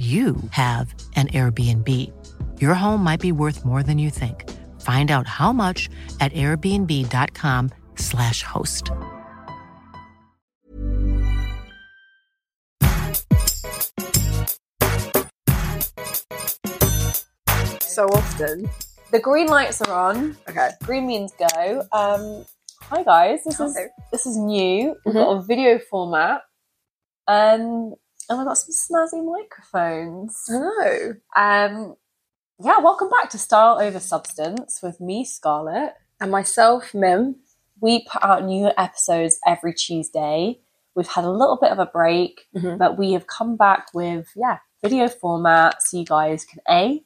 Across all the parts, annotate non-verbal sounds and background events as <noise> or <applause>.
you have an Airbnb. Your home might be worth more than you think. Find out how much at airbnb.com/slash host. so often. The green lights are on. Okay. Green means go. Um, hi guys, this is this is new. We've Mhm. got a video format, um, and we've got some snazzy microphones. Hello. Um, yeah, welcome back to Style Over Substance with me, Scarlett. And myself, Mim. We put out new episodes every Tuesday. We've had a little bit of a break, Mhm. but we have come back with yeah video format so you guys can a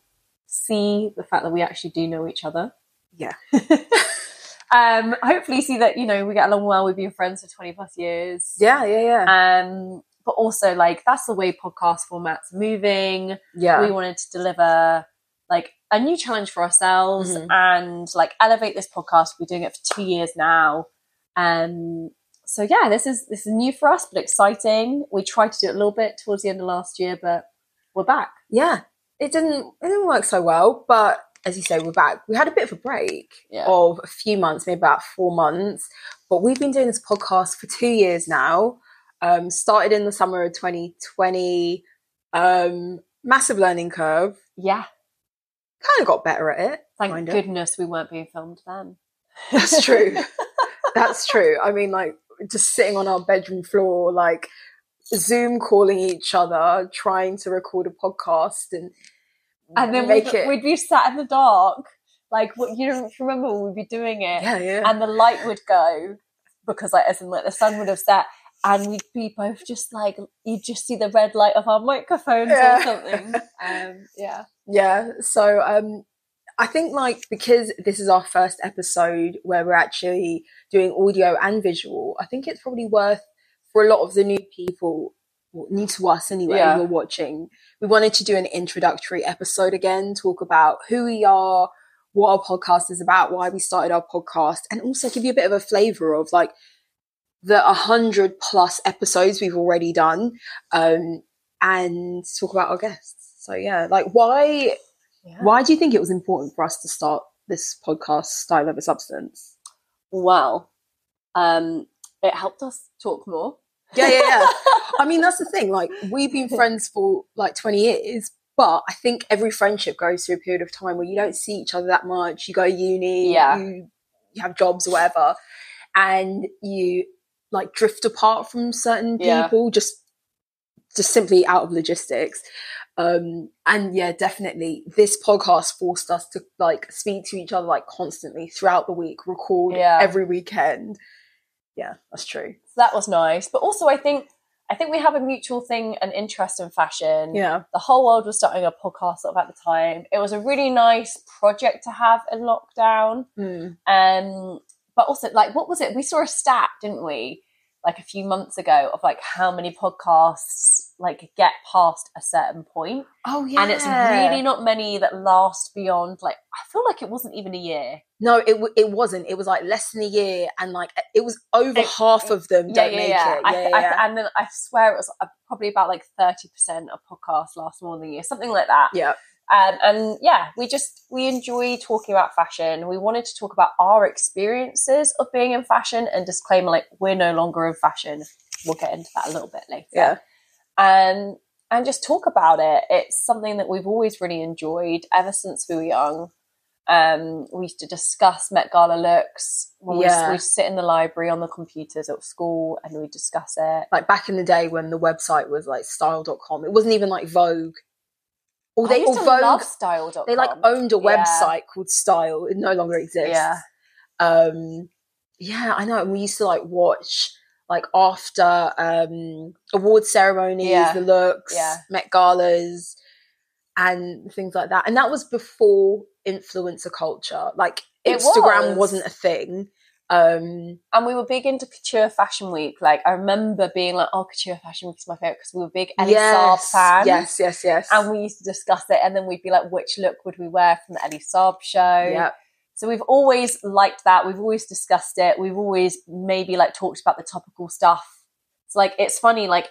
see the fact that we actually do know each other. Yeah. <laughs> um, hopefully see that you know we get along well. We've been friends for twenty plus years. Yeah, yeah, yeah. Um, but also like that's the way podcast formats moving. yeah. We wanted to deliver like a new challenge for ourselves Mhm. and like elevate this podcast. We've been doing it for two years now. Um, so yeah, this is this is new for us, but exciting. We tried to do it a little bit towards the end of last year, but we're back. yeah. It didn't it didn't work so well, but as you say, we're back. We had a bit of a break Yeah. of a few months, maybe about four months. But we've been doing this podcast for two years now. Um, started in the summer of 2020. Um, massive learning curve. Yeah, Kind of got better at it. thank kind of. goodness we weren't being filmed then. That's true. <laughs> That's true. I mean, like just sitting on our bedroom floor, like Zoom calling each other, trying to record a podcast, and and then we'd, it. we'd be sat in the dark, like what you don't remember when we'd be doing it, yeah, yeah. and the light would go because like as in like the sun would have set and we'd be both just like you'd just see the red light of our microphones Yeah. or something <laughs> um yeah yeah. So, um, I think like because this is our first episode where we're actually doing audio and visual, I think it's probably worth for a lot of the new people, new to us anyway, Yeah. who are watching. We wanted to do an introductory episode again, talk about who we are, what our podcast is about, why we started our podcast, and also give you a bit of a flavor of like the 100 plus episodes we've already done um, and talk about our guests. So, yeah, like why yeah why do you think it was important for us to start this podcast, Style Over Substance? well um it helped us talk more Yeah, yeah, yeah. <laughs> I mean, that's the thing. Like, we've been <laughs> friends for like 20 years, but I think every friendship goes through a period of time where you don't see each other that much. You go uni, Yeah. you, you have jobs or whatever, and you like drift apart from certain Yeah. people just just simply out of logistics. Um, and yeah, definitely this podcast forced us to like speak to each other like constantly throughout the week, record Yeah. every weekend. Yeah, that's true. so that was nice but also i think i think we have a mutual thing an interest in fashion Yeah. the whole world was starting a podcast sort of at the time it was a really nice project to have in lockdown Mm. Um, but also, like, what was it? We saw a stat, didn't we? Like a few months ago, of like how many podcasts like get past a certain point, Oh yeah, and it's really not many that last beyond like I feel like it wasn't even a year. No, it w- it wasn't. It was like less than a year, and like it was over It- half of them yeah, don't yeah, make yeah. it. I, yeah, I and then I swear it was uh, probably about like thirty percent of podcasts last more than a year, something like that. yeah. Um, and yeah, we just we enjoy talking about fashion. We wanted to talk about our experiences of being in fashion, and disclaimer like we're no longer in fashion. We'll get into that a little bit later. Yeah. Um, and just talk about it. It's something that we've always really enjoyed ever since we were young. Um, we used to discuss Met Gala looks. When Yeah. we we'd sit in the library on the computers at school and we'd discuss it. Like back in the day when the website was like style.com, it wasn't even like Vogue. Or they I used or to Vogue, love style.com. they like owned a Yeah. website called Style. It no longer exists. Yeah. Um, yeah, I know. And we used to like watch like after um award ceremonies, Yeah. the looks, Yeah. Met Galas. and things like that. And that was before influencer culture. Like It Instagram was. wasn't a thing. Um and we were big into couture fashion week. Like I remember being like, "Oh, couture fashion week is my favorite" because we were big Elie Saab yes, fans. yes, yes, yes. and we used to discuss it, and then we'd be like, "Which look would we wear from the Elie Saab show?" yeah. So we've always liked that. We've always discussed it. We've always maybe like talked about the topical stuff. It's like it's funny, like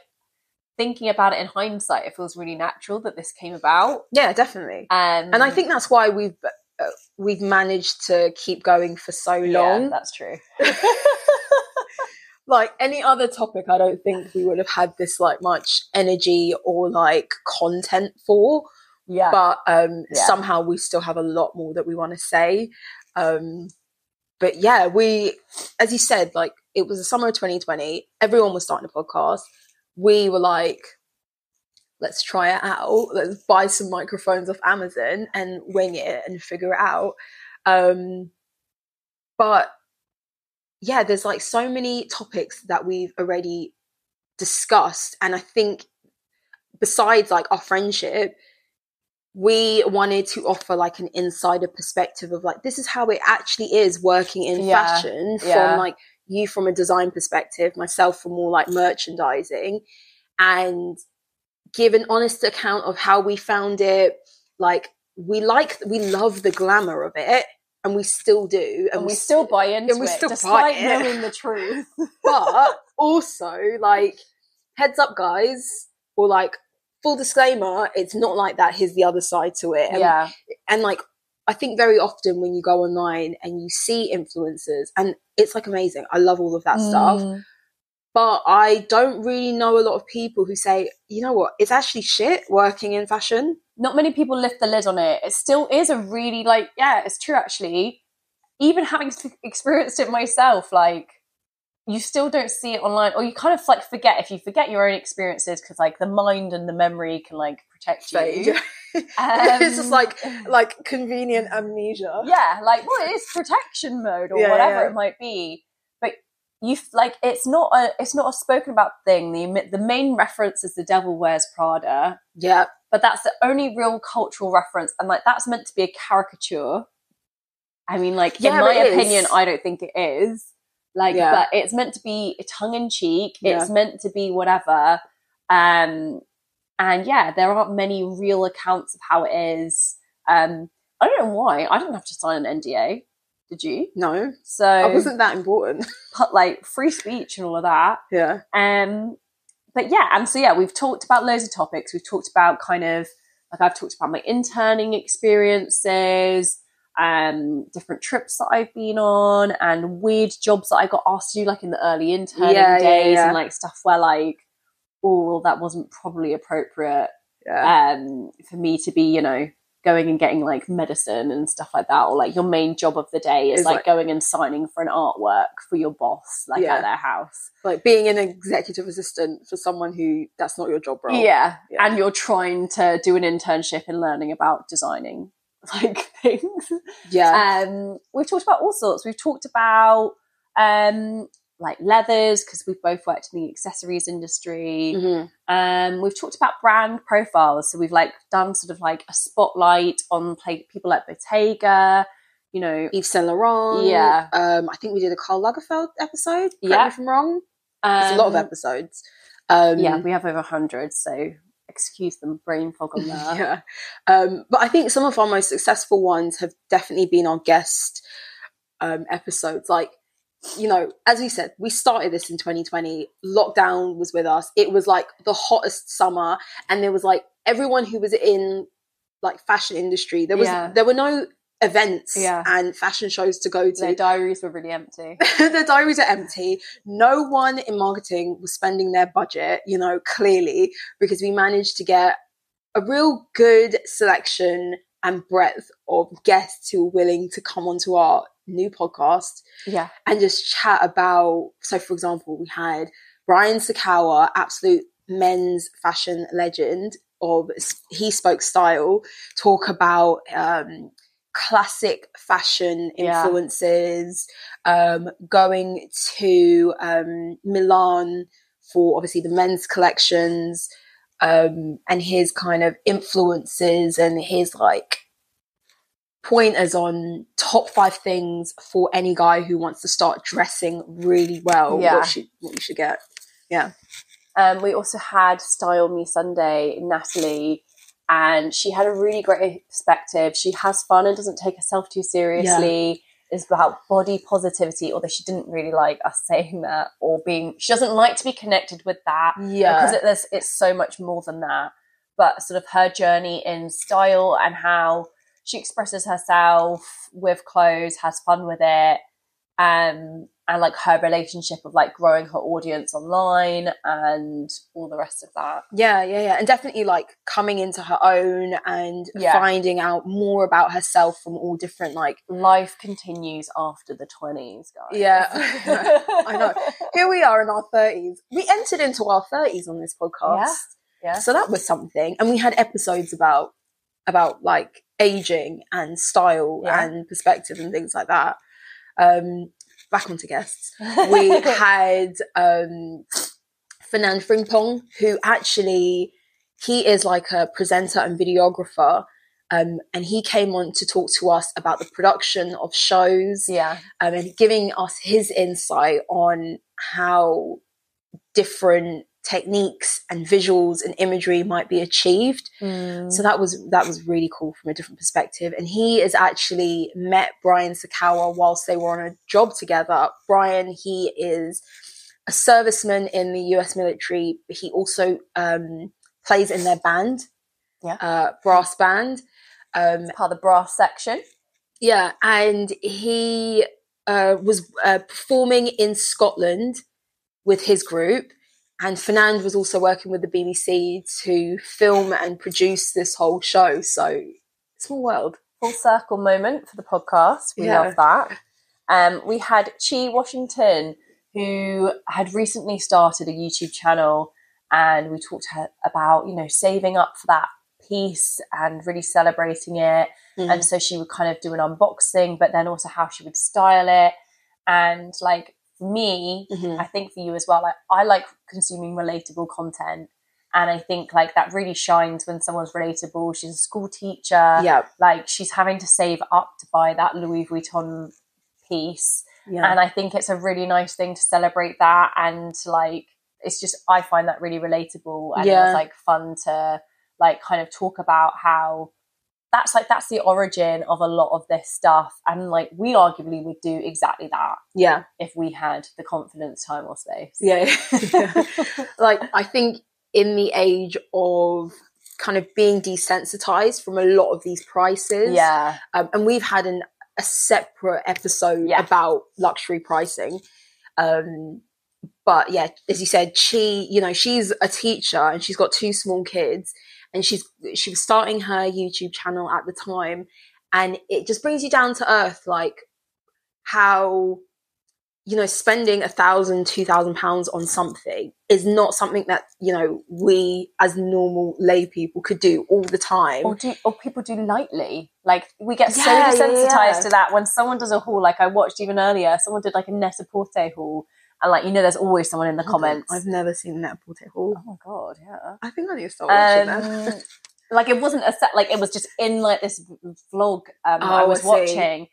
thinking about it in hindsight, it feels really natural that this came about. Yeah, definitely. Um, And I think that's why we've we've managed to keep going for so yeah, long. that's true. <laughs> like any other topic, I don't think we would have had this like much energy or like content for. Yeah, But um, Yeah. somehow we still have a lot more that we want to say. Um, but yeah, we, as you said, like it was the summer of 2020. Everyone was starting a podcast. We were like, let's try it out. Let's buy some microphones off Amazon and wing it and figure it out. Um, but yeah, there's like so many topics that we've already discussed. And I think besides like our friendship, we wanted to offer like an insider perspective of like this is how it actually is working in Yeah, fashion yeah. from like you from a design perspective, myself from more like merchandising, and give an honest account of how we found it. Like we like we love the glamour of it, and we still do, and we still buy into and we it still despite it. knowing the truth. <laughs> but <laughs> also like heads up guys or like full disclaimer it's not like that here's the other side to it and, yeah, and like i think very often when you go online and you see influencers and it's like amazing i love all of that stuff Mm. But i don't really know a lot of people who say you know what it's actually shit working in fashion not many people lift the lid on it. It still is a really like yeah, it's true actually. Even having experienced it myself, like you still don't see it online, or you kind of like forget if you forget your own experiences because like the mind and the memory can like protect you. <laughs> it's just Um, like like convenient amnesia yeah, like well, it is protection mode or Yeah, whatever yeah. it might be. You like it's not a it's not a spoken about thing. The the main reference is the Devil Wears Prada, yeah but that's the only real cultural reference, and like that's meant to be a caricature. I mean, like Yeah, in my is. opinion, I don't think it is. Like, Yeah. but it's meant to be tongue in cheek. Yeah. It's meant to be whatever. Um, and yeah, there aren't many real accounts of how it is. Um, I don't know why. I didn't have to sign an NDA. Did you? no So, i wasn't that important <laughs> But like free speech and all of that. yeah Um, but yeah, and so yeah, we've talked about loads of topics. We've talked about kind of like I've talked about my interning experiences, um, different trips that I've been on, and weird jobs that I got asked to do, like in the early interning Yeah, yeah, days, yeah. and like stuff where like, oh, that wasn't probably appropriate yeah um, for me to be, you know, going and getting like medicine and stuff like that, or like your main job of the day is like, like- going and signing for an artwork for your boss, like Yeah. at their house. like being an executive assistant for someone who that's not your job role. Yeah. Yeah. and you're trying to do an internship in learning about designing <laughs> like things. yeah, Um, we've talked about all sorts. We've talked about um, like leathers because we've both worked in the accessories industry. Mhm. Um, we've talked about brand profiles. So we've like done sort of like a spotlight on play- people like Bottega. You know, Yves Saint Laurent. Yeah. um, I think we did a Karl Lagerfeld episode. Correct Yeah. me if I'm wrong. It's a lot of um, episodes. Um, Yeah, we have over a hundred. So excuse the brain fog on <laughs> that. yeah. Um, but I think some of our most successful ones have definitely been our guest um, episodes. Like, you know, as we said, we started this in 2020. Lockdown was with us. It was like the hottest summer, and there was like everyone who was in like fashion industry. There was Yeah. there were no events Yeah. and fashion shows to go to. Their diaries were really empty. <laughs> their diaries are empty. No one in marketing was spending their budget, you know, clearly, because we managed to get a real good selection and breadth of guests who were willing to come onto our new podcast Yeah. and just chat about. So, for example, we had Brian Sacawa, absolute men's fashion legend of He Spoke Style, talk about um, classic fashion Yeah. influences, um, going to um, Milan for obviously the men's collections. um, and his kind of influences and his like pointers on top five things for any guy who wants to start dressing really well. Yeah. What should what you should get? Yeah. Um, we also had Style Me Sunday, Natalie, and she had a really great perspective. She has fun and doesn't take herself too seriously. It's about body positivity, although she didn't really like us <laughs> saying that or being. She doesn't like to be connected with that Yeah. because it, it's so much more than that. But sort of her journey in style and how she expresses herself with clothes, has fun with it, um, and like her relationship of like growing her audience online and all the rest of that. Yeah, yeah, yeah. And definitely like coming into her own and Yeah. finding out more about herself from all different like Life continues after the twenties, guys. Yeah. <laughs> <laughs> I know. here we are in our thirties. We entered into our thirties on this podcast. Yeah. So that was something. And we had episodes about about like aging and style Yeah. and perspective and things like that. Um back onto guests. We <laughs> had um Fernand Frimpong, who actually he is like a presenter and videographer. Um, and he came on to talk to us about the production of shows yeah. um, and giving us his insight on how different techniques and visuals and imagery might be achieved. So that was that was really cool from a different perspective. And he has actually met Brian Sacawa whilst they were on a job together. Brian, he is a serviceman in the U.S. military. But he also um, plays in their band, Yeah. uh, brass band. Um, part of the brass section. yeah, and he uh, was uh, performing in Scotland with his group, and Fernand was also working with the BBC to film and produce this whole show. So, small world. Full circle moment for the podcast. We Yeah. love that. Um, we had Chi Washington, who had recently started a YouTube channel, and we talked to her about you know saving up for that piece and really celebrating it. And so she would kind of do an unboxing, but then also how she would style it. And like me, Mhm. I think for you as well, like I like consuming relatable content. And I think like that really shines when someone's relatable. She's a school teacher. Yeah, Like she's having to save up to buy that Louis Vuitton piece. yeah, And I think it's a really nice thing to celebrate that. And like, it's just, I find that really relatable. And Yeah. was like fun to like kind of talk about how that's like, that's the origin of a lot of this stuff. And like, we arguably would do exactly that yeah, if we had the confidence, time, or space. yeah. <laughs> <laughs> like I think in the age of kind of being desensitized from a lot of these prices, yeah. um, and we've had an, a separate episode Yeah. about luxury pricing. Um, but yeah, as you said, she, you know, she's a teacher and she's got two small kids, and she's she was starting her YouTube channel at the time, and it just brings you down to earth, like how you know spending a thousand two thousand pounds on something is not something that you know we as normal lay people could do all the time or do or people do lightly. Like we get Yeah, so yeah, desensitized yeah. to that when someone does a haul. Like I watched even earlier, someone did like a Net-a-Porter haul, and like you know, there's always someone in the comments. I've never seen that porte hall. oh my god, yeah. I think I need to start watching that. Um, <laughs> like it wasn't a set. Like it was just in like this vlog um, that I Oh, was I watching,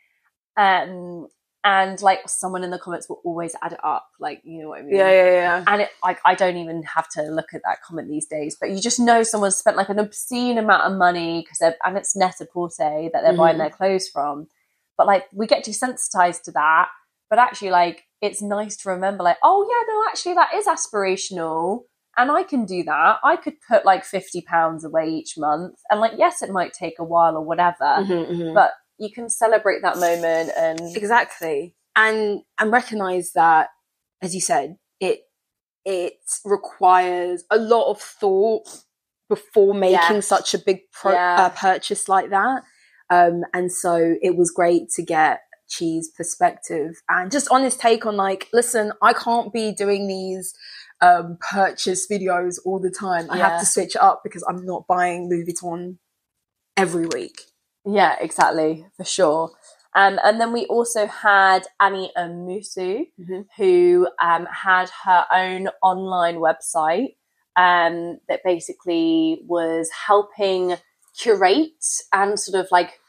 um, and like someone in the comments will always add it up. Like you know what I mean? Yeah, yeah, yeah. and it like I don't even have to look at that comment these days, but you just know someone's spent like an obscene amount of money because they're and it's Net-a-Porter that they're buying Mhm. their clothes from. But like we get desensitized to that, but actually like it's nice to remember like oh yeah no actually that is aspirational and I can do that. I could put like fifty pounds away each month, and like yes, it might take a while or whatever, Mhm, mhm. but you can celebrate that moment and exactly, and and recognize that, as you said, it it requires a lot of thought before making Yeah. such a big pro- Yeah. uh, purchase like that. Um, and so it was great to get Chi's perspective and just on his take on like, listen, I can't be doing these um, purchase videos all the time. I Yeah. have to switch it up because I'm not buying Louis Vuitton every week. Yeah, exactly, for sure. Um, and then we also had Annie Amusu, Mhm. who um, had her own online website um, that basically was helping curate and sort of like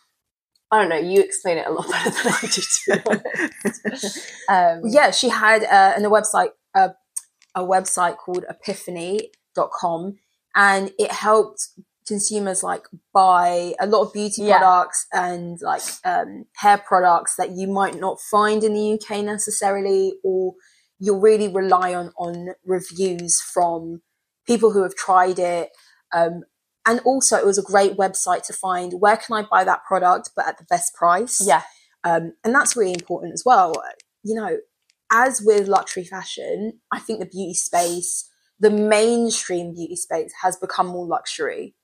I don't know. You explain it a lot <laughs> better than I do, to um, yeah, she had uh, and a website uh, a website called epiphany.com and it helped consumers like buy a lot of beauty Yeah. products and like um, hair products that you might not find in the UK necessarily or you'll really rely on on reviews from people who have tried it um, and also it was a great website to find where can I buy that product but at the best price yeah, um, and that's really important as well. You know, as with luxury fashion, I think the beauty space, the mainstream beauty space, has become more luxury.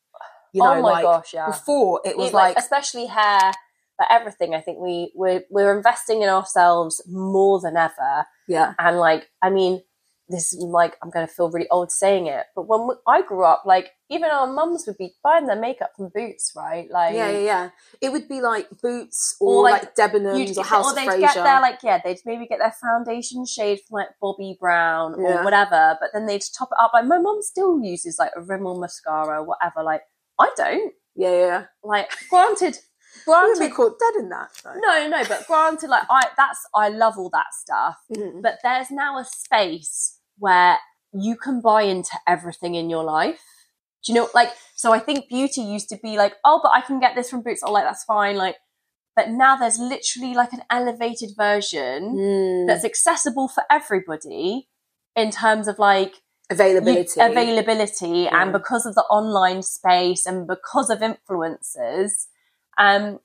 You know, oh my like gosh, yeah. before it was It, like, especially hair, but everything. I think we we're we're investing in ourselves more than ever. yeah, And like, I mean, this is like I'm going to feel really old saying it, but when we, I grew up, like even our mums would be buying their makeup from Boots, right? Like, yeah, yeah, yeah. It would be like Boots or, Or, like, like, Debenhams or House or they'd Fraser. get their like yeah they'd maybe get their foundation shade from like Bobbi Brown or Yeah. whatever but then they'd top it up like my mum still uses like a Rimmel mascara whatever like I don't yeah, yeah, like granted <laughs> would be granted caught dead in that. though. no no but granted like I that's I love all that stuff <laughs> Mhm. but there's now a space where you can buy into everything in your life do you know like so I think beauty used to be like oh but I can get this from Boots oh like that's fine like but now there's literally like an elevated version Mm. that's accessible for everybody in terms of like you- availability. availability Yeah. and because of the online space and because of influencers um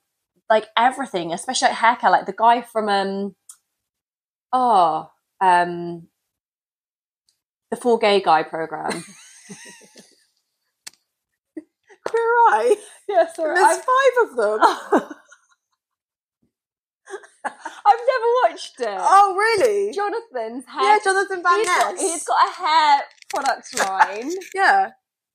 like everything especially like hair care like the guy from um oh um the four gay guy program <laughs> Queer Eye. yeah sorry There's five of them. I've, <laughs> I've never watched it Oh, really? jonathan's hair Yeah, Jonathan Van he's got, Ness. he's got a hair product <laughs> line yeah.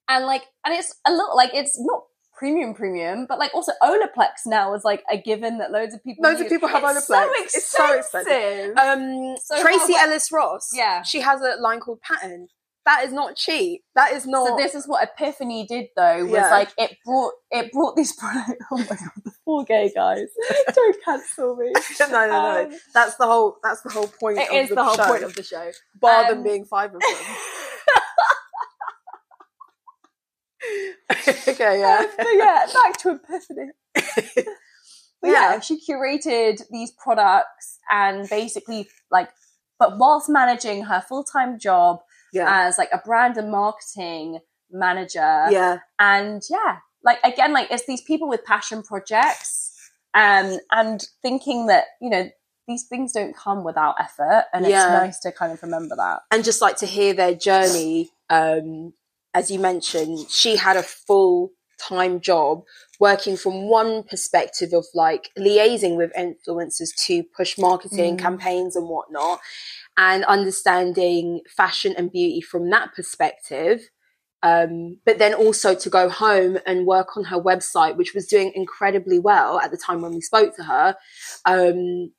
and like and it's a little like it's not premium premium but like also olaplex now is like a given that loads of people Loads of people have it's Olaplex. so It's so expensive. expensive. Um, So Tracee how- Ellis Ross. Yeah. She has a line called Pattern. That is not cheap. That is not. so this is what epiphany did though was Yeah. like it brought it brought these <laughs> products oh my god the four gay guys <laughs> don't cancel me <laughs> no, no, no. Um, that's the whole. That's the whole point. it of is the, the whole show, point of the show bar um, them being five of them. <laughs> okay, <laughs> yeah. Um, but yeah back to epiphany <laughs> But yeah. Yeah. she curated these products and basically like, but whilst managing her full time job Yeah, as like a brand and marketing manager, yeah, and yeah, like again, like it's these people with passion projects, um, and thinking that you know these things don't come without effort, and Yeah. it's nice to kind of remember that. and just like to hear their journey. Um, as you mentioned, she had a full time job working from one perspective of like liaising with influencers to push marketing Mm. campaigns and whatnot, and understanding fashion and beauty from that perspective. Um, but then also to go home and work on her website, which was doing incredibly well at the time when we spoke to her. Um,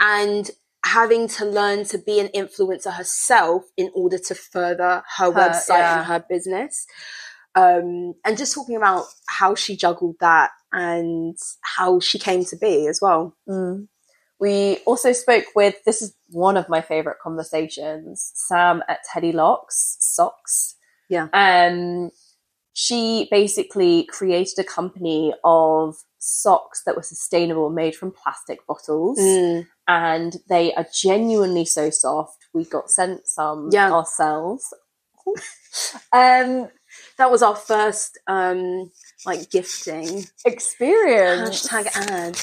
and having to learn to be an influencer herself in order to further her, Her- website yeah. and her business. Um, and just talking about how she juggled that and how she came to be as well. Mm. We also spoke with this is one of my favorite conversations. Sam at Teddy Locks Socks. Yeah. Um, she basically created a company of socks that were sustainable, made from plastic bottles, Mm. And they are genuinely so soft. We got sent some Yeah. ourselves. <laughs> um, That was our first um, like gifting experience. hashtag ad.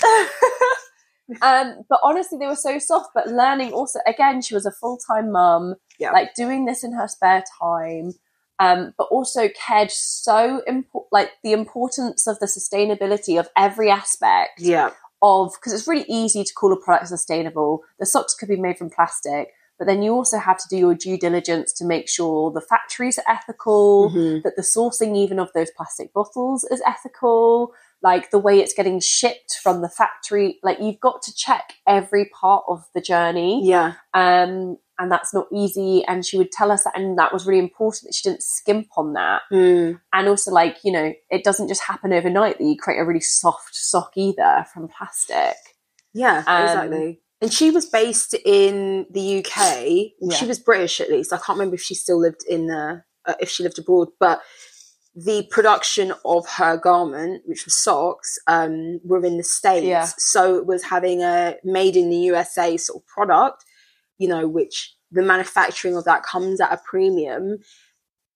<laughs> um, but honestly, they were so soft. But learning also, again, she was a full time mum, Yeah. like doing this in her spare time, um, but also cared so impo- like the importance of the sustainability of every aspect Yeah, of because it's really easy to call a product sustainable. The socks could be made from plastic, but then you also have to do your due diligence to make sure the factories are ethical, Mhm. that the sourcing even of those plastic bottles is ethical, like the way it's getting shipped from the factory. Like you've got to check every part of the journey. Yeah. Um, and that's not easy. And she would tell us that, and that was really important that she didn't skimp on that. Mm. And also, like, you know, it doesn't just happen overnight that you create a really soft sock either from plastic. Yeah, Um, exactly. And she was based in the UK. Well, She was British at least. I can't remember if she still lived in the uh, if she lived abroad, but the production of her garment, which was socks, um, were in the states. Yeah. So it was having a made in the USA sort of product, you know, which the manufacturing of that comes at a premium,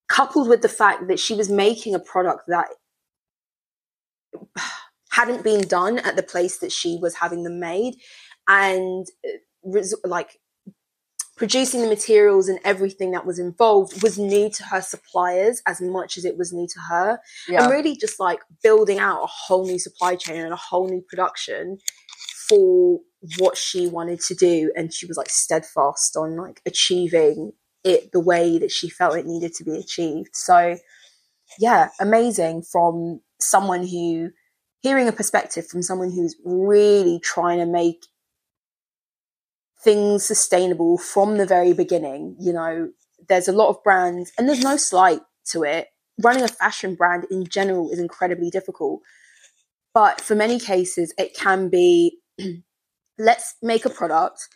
coupled with the fact that she was making a product that <sighs> hadn't been done at the place that she was having them made and uh, res- like producing the materials and everything that was involved was new to her suppliers as much as it was new to her. And really just like building out a whole new supply chain and a whole new production for what she wanted to do. And she was like steadfast on like achieving it the way that she felt it needed to be achieved. So yeah amazing from someone who hearing a perspective from someone who's really trying to make things sustainable from the very beginning. You know, there's a lot of brands, and there's no slight to it. Running a fashion brand in general is incredibly difficult. But for many cases, it can be <clears throat> let's make a product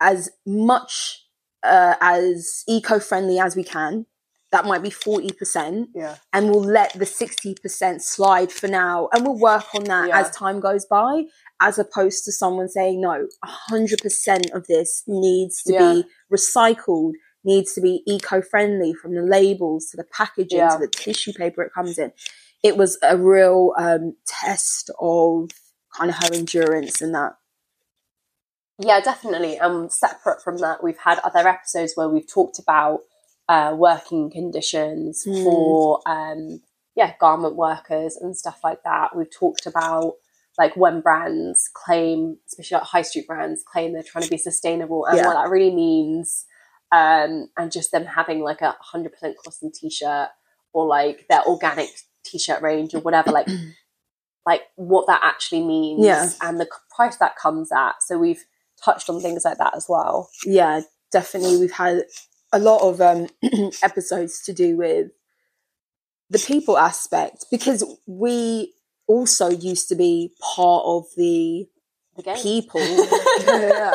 as much uh, as eco friendly as we can. That might be 40% Yeah. and we'll let the 60% slide for now and we'll work on that Yeah. as time goes by as opposed to someone saying no 100% of this needs to Yeah. be recycled needs to be eco-friendly from the labels to the packaging Yeah. to the tissue paper it comes in it was a real um, test of kind of her endurance and that Yeah, definitely. Um, separate from that, we've had other episodes where we've talked about uh, working conditions Hmm. for um, yeah garment workers and stuff like that. We've talked about like when brands claim, especially like high street brands, claim they're trying to be sustainable and Yeah. what that really means, um, and just them having like a hundred percent cotton t-shirt or like their organic t-shirt range or whatever, like <clears throat> like what that actually means Yeah. and the price that comes at. So we've touched on things like that as well. yeah, definitely. We've had a lot of um, <clears throat> episodes to do with the people aspect because we also used to be part of the people. <laughs> Yeah.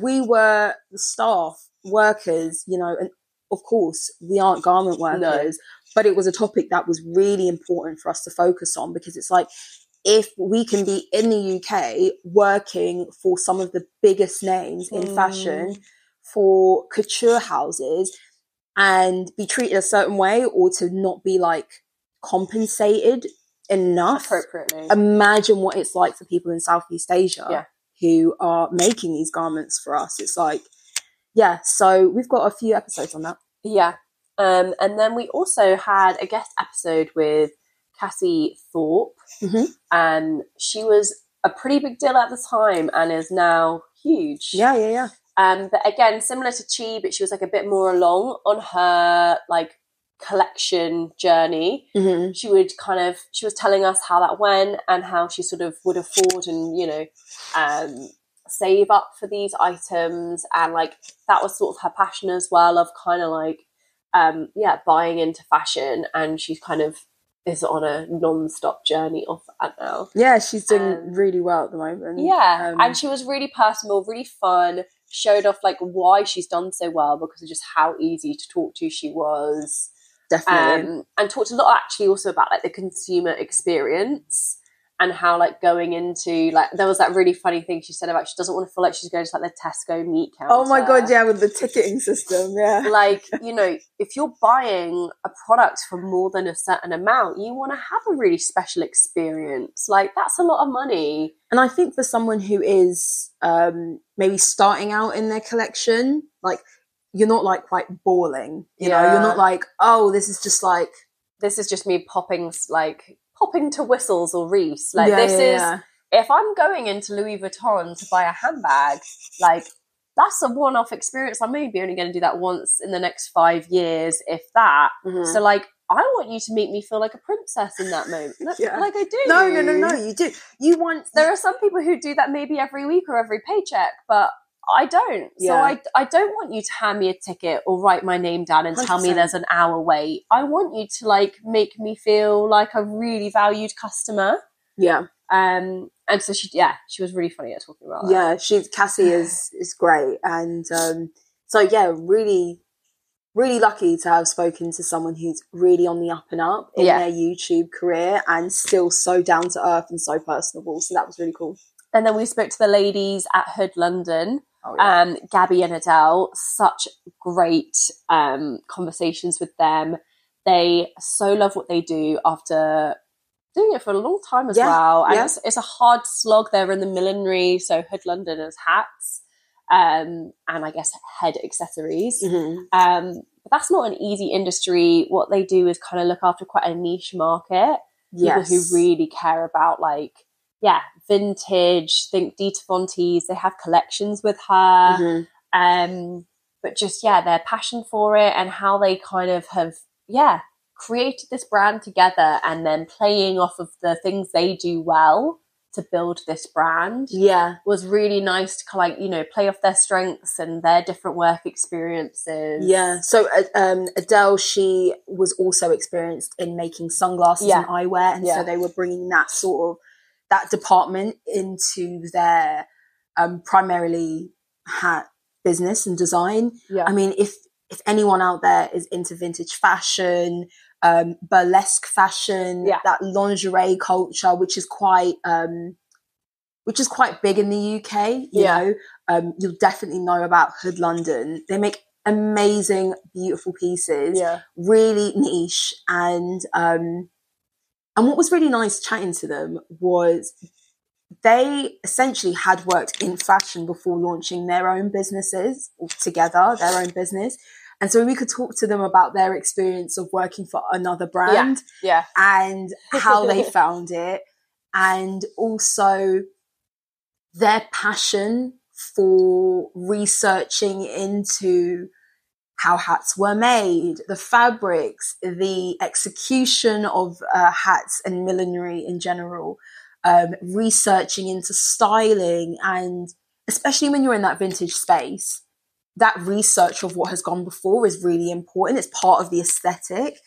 we were the staff, workers, you know, and of course, we aren't garment workers, but it was a topic that was really important for us to focus on because it's like, if we can be in the UK working for some of the biggest names in Mm. fashion, for couture houses, and be treated a certain way or to not be like compensated enough, appropriately. imagine what it's like for people in Southeast Asia Yeah. who are making these garments for us. It's like, yeah, so we've got a few episodes on that. yeah. Um, and then we also had a guest episode with Cassie Thorpe, Mhm. and she was a pretty big deal at the time and is now huge. Yeah, yeah, yeah. Um, but again, similar to Chi, but she was like a bit more along on her like collection journey. hmm She would kind of she was telling us how that went and how she sort of would afford and you know um, save up for these items and like that was sort of her passion as well of kind of like um, yeah buying into fashion and she's kind of is on a non-stop journey of that now. Yeah, she's doing Um, really well at the moment. Yeah, Um, and she was really personable, really fun. Showed off like why she's done so well because of just how easy to talk to she was, definitely. um, and talked a lot actually also about like the consumer experience and how like going into like there was that really funny thing she said about she doesn't want to feel like she's going to like the Tesco meat counter. oh my god, yeah, with the ticketing system, yeah. <laughs> Like you know, if you're buying a product for more than a certain amount, you want to have a really special experience. Like that's a lot of money. And I think for someone who is um, maybe starting out in their collection, like you're not like quite bawling, you know, you're not like, oh, this is just like this is just me popping like popping to whistles or Reiss. Like yeah, this yeah, is if I'm going into Louis Vuitton to buy a handbag, like that's a one-off experience. I may be only going to do that once in the next five years, if that. Mhm. So like I want you to make me feel like a princess in that moment. Like, Yeah. like I do. No, no, no, no. You do. You want. There are some people who do that maybe every week or every paycheck, but I don't. So I, I don't want you to hand me a ticket or write my name down and tell me there's an hour wait. I want you to like make me feel like a really valued customer. Yeah, Um, and so she, yeah, she was really funny at talking about that. yeah. She's Cassie <sighs> is is great, and um, so yeah, really, really lucky to have spoken to someone who's really on the up and up in Yeah. their YouTube career and still so down to earth and so personable. So that was really cool. And then we spoke to the ladies at Hood London, Oh, yeah. um, Gabby and Adele. Such great um, conversations with them. They so love what they do after doing it for a long time as Yeah, well. And yeah. it's, it's a hard slog. They're in the millinery, so Hood London is hats um, and I guess head accessories. Mhm. Um, but that's not an easy industry. What they do is kind of look after quite a niche market people yes. who really care about like yeah vintage think Dita Von Teese they have collections with her Mhm. um but just yeah their passion for it and how they kind of have yeah created this brand together and then playing off of the things they do well to build this brand Yeah, was really nice to like you know play off their strengths and their different work experiences yeah. So uh, um, Adele, she was also experienced in making sunglasses Yeah. and eyewear, and Yeah. so they were bringing that sort of that department into their um, primarily hat business and design. yeah I mean, if if anyone out there is into vintage fashion, um, burlesque fashion, Yeah. that lingerie culture, which is quite um, which is quite big in the UK, you Yeah. know, um, you'll definitely know about Hood London. They make amazing, beautiful pieces, yeah really niche, and um, and what was really nice chatting to them was they essentially had worked in fashion before launching their own businesses together, their own business. And so we could talk to them about their experience of working for another brand yeah and how they <laughs> found it, and also their passion for researching into how hats were made, the fabrics, the execution of uh, hats and millinery in general, um, researching into styling, and especially when you're in that vintage space, that research of what has gone before is really important. It's part of the aesthetic.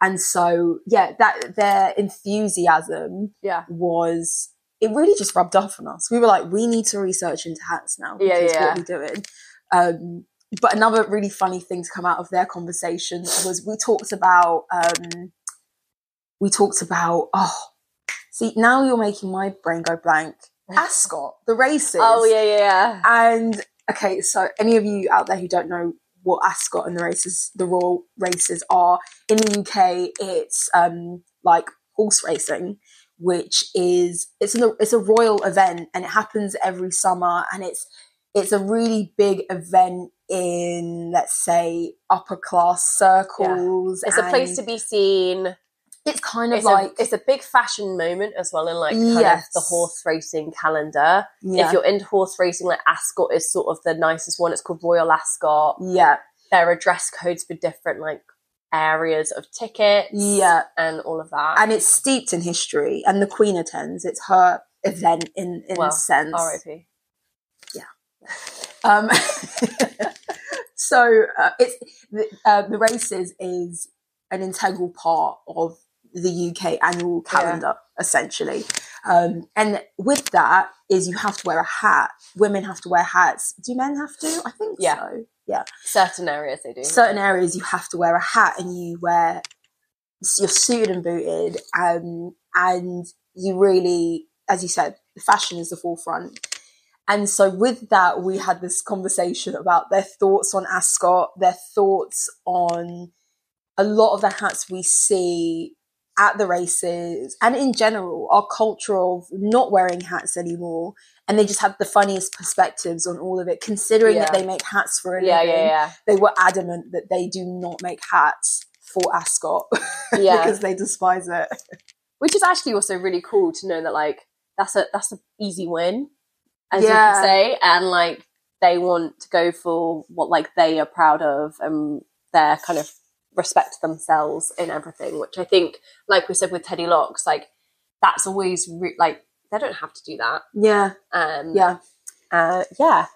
And so, yeah, that their enthusiasm yeah was it really just rubbed off on us. We were like, we need to research into hats now. Yeah, yeah. What we're doing? Um, but another really funny thing to come out of their conversation was we talked about um, we talked about oh see now you're making my brain go blank. <laughs> Ascot, the races. oh yeah yeah yeah And okay, so any of you out there who don't know what Ascot and the races, the royal races are in the UK, it's um like horse racing, which is it's an it's a royal event and it happens every summer and it's it's a really big event in let's say upper class circles. it's a place to be seen It's kind of it's like a, it's a big fashion moment as well in like kind Yes. of the horse racing calendar. yeah, If you're into horse racing, like Ascot is sort of the nicest one. It's called Royal Ascot. yeah, There are dress codes for different like areas of tickets, yeah. and all of that. and it's steeped in history and the queen attends it's her event in in Well, a sense R.I.P. um <laughs> so uh, it's the, uh, the races is an integral part of the uk annual Yeah. calendar essentially. Um and with that is you have to wear a hat. Women have to wear hats. Do men have to? I think Yeah. so. Certain areas they do. certain areas you have to wear a hat and you wear you're suited and booted um, and you really as you said the fashion is the forefront and so with that we had this conversation about their thoughts on ascot their thoughts on a lot of the hats we see at the races and in general our culture of not wearing hats anymore and they just had the funniest perspectives on all of it considering that they make hats for a yeah, living yeah, yeah. they were adamant that they do not make hats for Ascot <laughs> Yeah. because they despise it. Which is actually also really cool to know that like that's a that's an easy win, as you Yeah. could say, and like they want to go for what like they are proud of and their kind of respect themselves in everything, which I think, like we said with Teddy Locks, like that's always re- like they don't have to do that. Yeah. Um, Yeah. uh, yeah.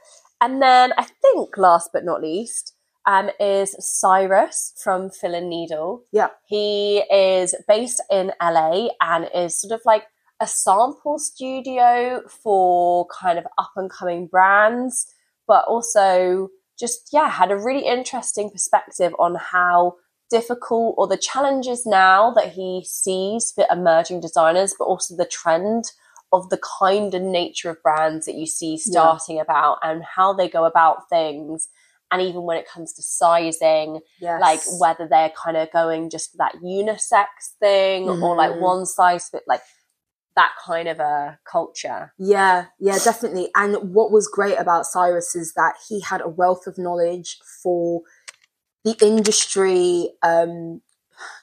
And then I think last but not least um, is Cyrus from Phil and Needle. Yeah. He is based in LA and is sort of like a sample studio for kind of up and coming brands, but also just, yeah, had a really interesting perspective on how difficult or the challenges now that he sees for emerging designers, but also the trend of the kind and nature of brands that you see starting about and how they go about things. And even when it comes to sizing, Yes. like whether they're kind of going just for that unisex thing or like Mhm. one size fit, like that kind of a culture. Yeah, yeah, definitely. And what was great about Cyrus is that he had a wealth of knowledge for the industry, um,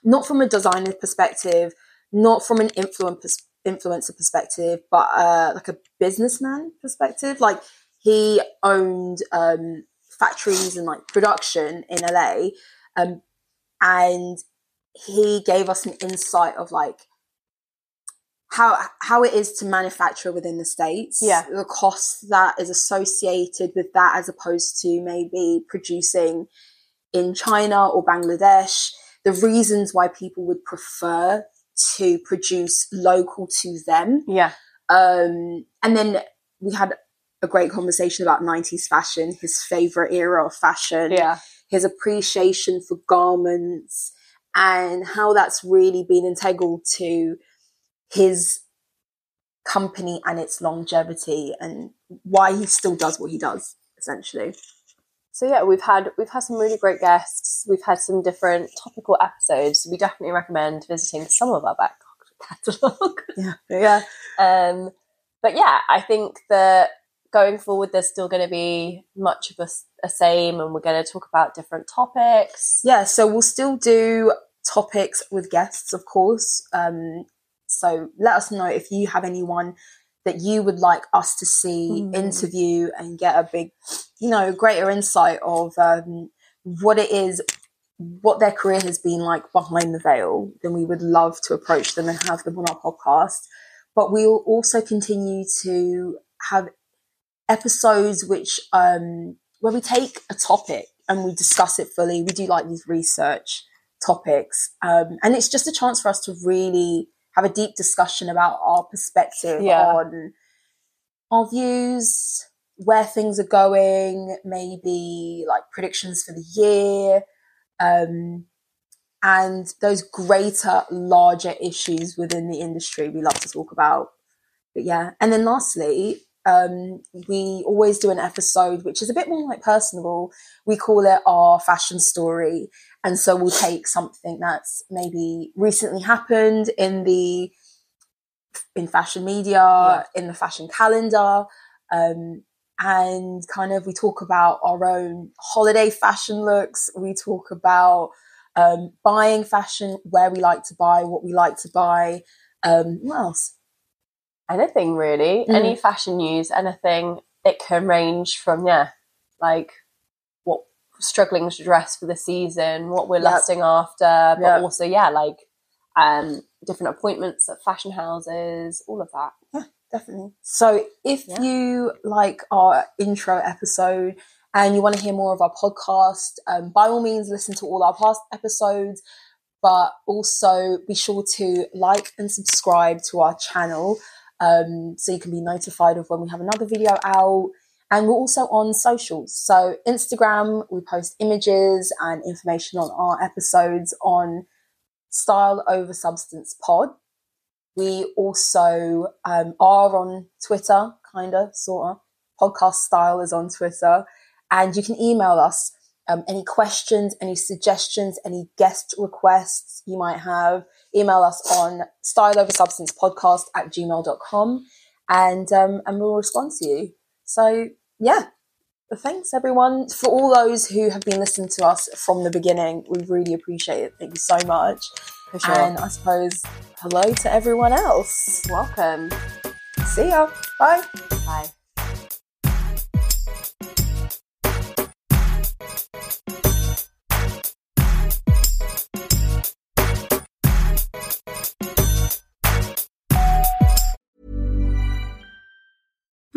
not from a designer perspective, not from an influence, influencer perspective, but uh, like a businessman perspective. Like he owned um, factories and like production in LA, um, and he gave us an insight of like how how it is to manufacture within the states Yeah. the cost that is associated with that as opposed to maybe producing in china or bangladesh the reasons why people would prefer to produce local to them Yeah. um, and then we had a great conversation about 90s fashion his favorite era of fashion Yeah. his appreciation for garments and how that's really been integral to his company and its longevity and why he still does what he does essentially So yeah, we've had we've had some really great guests. We've had some different topical episodes. We definitely recommend visiting some of our back catalogue. <laughs> yeah yeah Um, but yeah, I think that going forward, there's still going to be much of a, same, and we're going to talk about different topics. yeah so we'll still do topics with guests of course um, so let us know if you have anyone that you would like us to see Mm. interview and get a big you know greater insight of um, what it is what their career has been like behind the veil then we would love to approach them and have them on our podcast but we'll also continue to have episodes which um where we take a topic and we discuss it fully we do like these research topics um and it's just a chance for us to really have a deep discussion about our perspective Yeah. on our views where things are going maybe like predictions for the year um and those greater larger issues within the industry we love to talk about. But yeah and then lastly um, we always do an episode which is a bit more like personable. We call it our fashion story and so we'll take something that's maybe recently happened in the in fashion media in the fashion calendar um, and kind of we talk about our own holiday fashion looks we talk about um, buying fashion where we like to buy what we like to buy um, what else Anything really, Mm. any fashion news, anything. It can range from yeah, like struggling to dress for the season, what we're Yep. lusting after, but Yep. also yeah, like um different appointments at fashion houses, all of that. Yeah, definitely. So if Yeah. you like our intro episode and you want to hear more of our podcast, um, by all means, listen to all our past episodes. But also be sure to like and subscribe to our channel um, so you can be notified of when we have another video out. And we're also on socials. So Instagram, we post images and information on our episodes on Style Over Substance Pod. We also um, are on Twitter, kind of, sort of. Podcast style is on Twitter. And you can email us um, any questions, any suggestions, any guest requests you might have. Email us on style over substance podcast at gmail.com and, um, and we'll respond to you. So, yeah. Thanks everyone for all those who have been listening to us from the beginning. We really appreciate it. Thank you so much. For sure. And I suppose hello to everyone else. Welcome. See ya. Bye. Bye.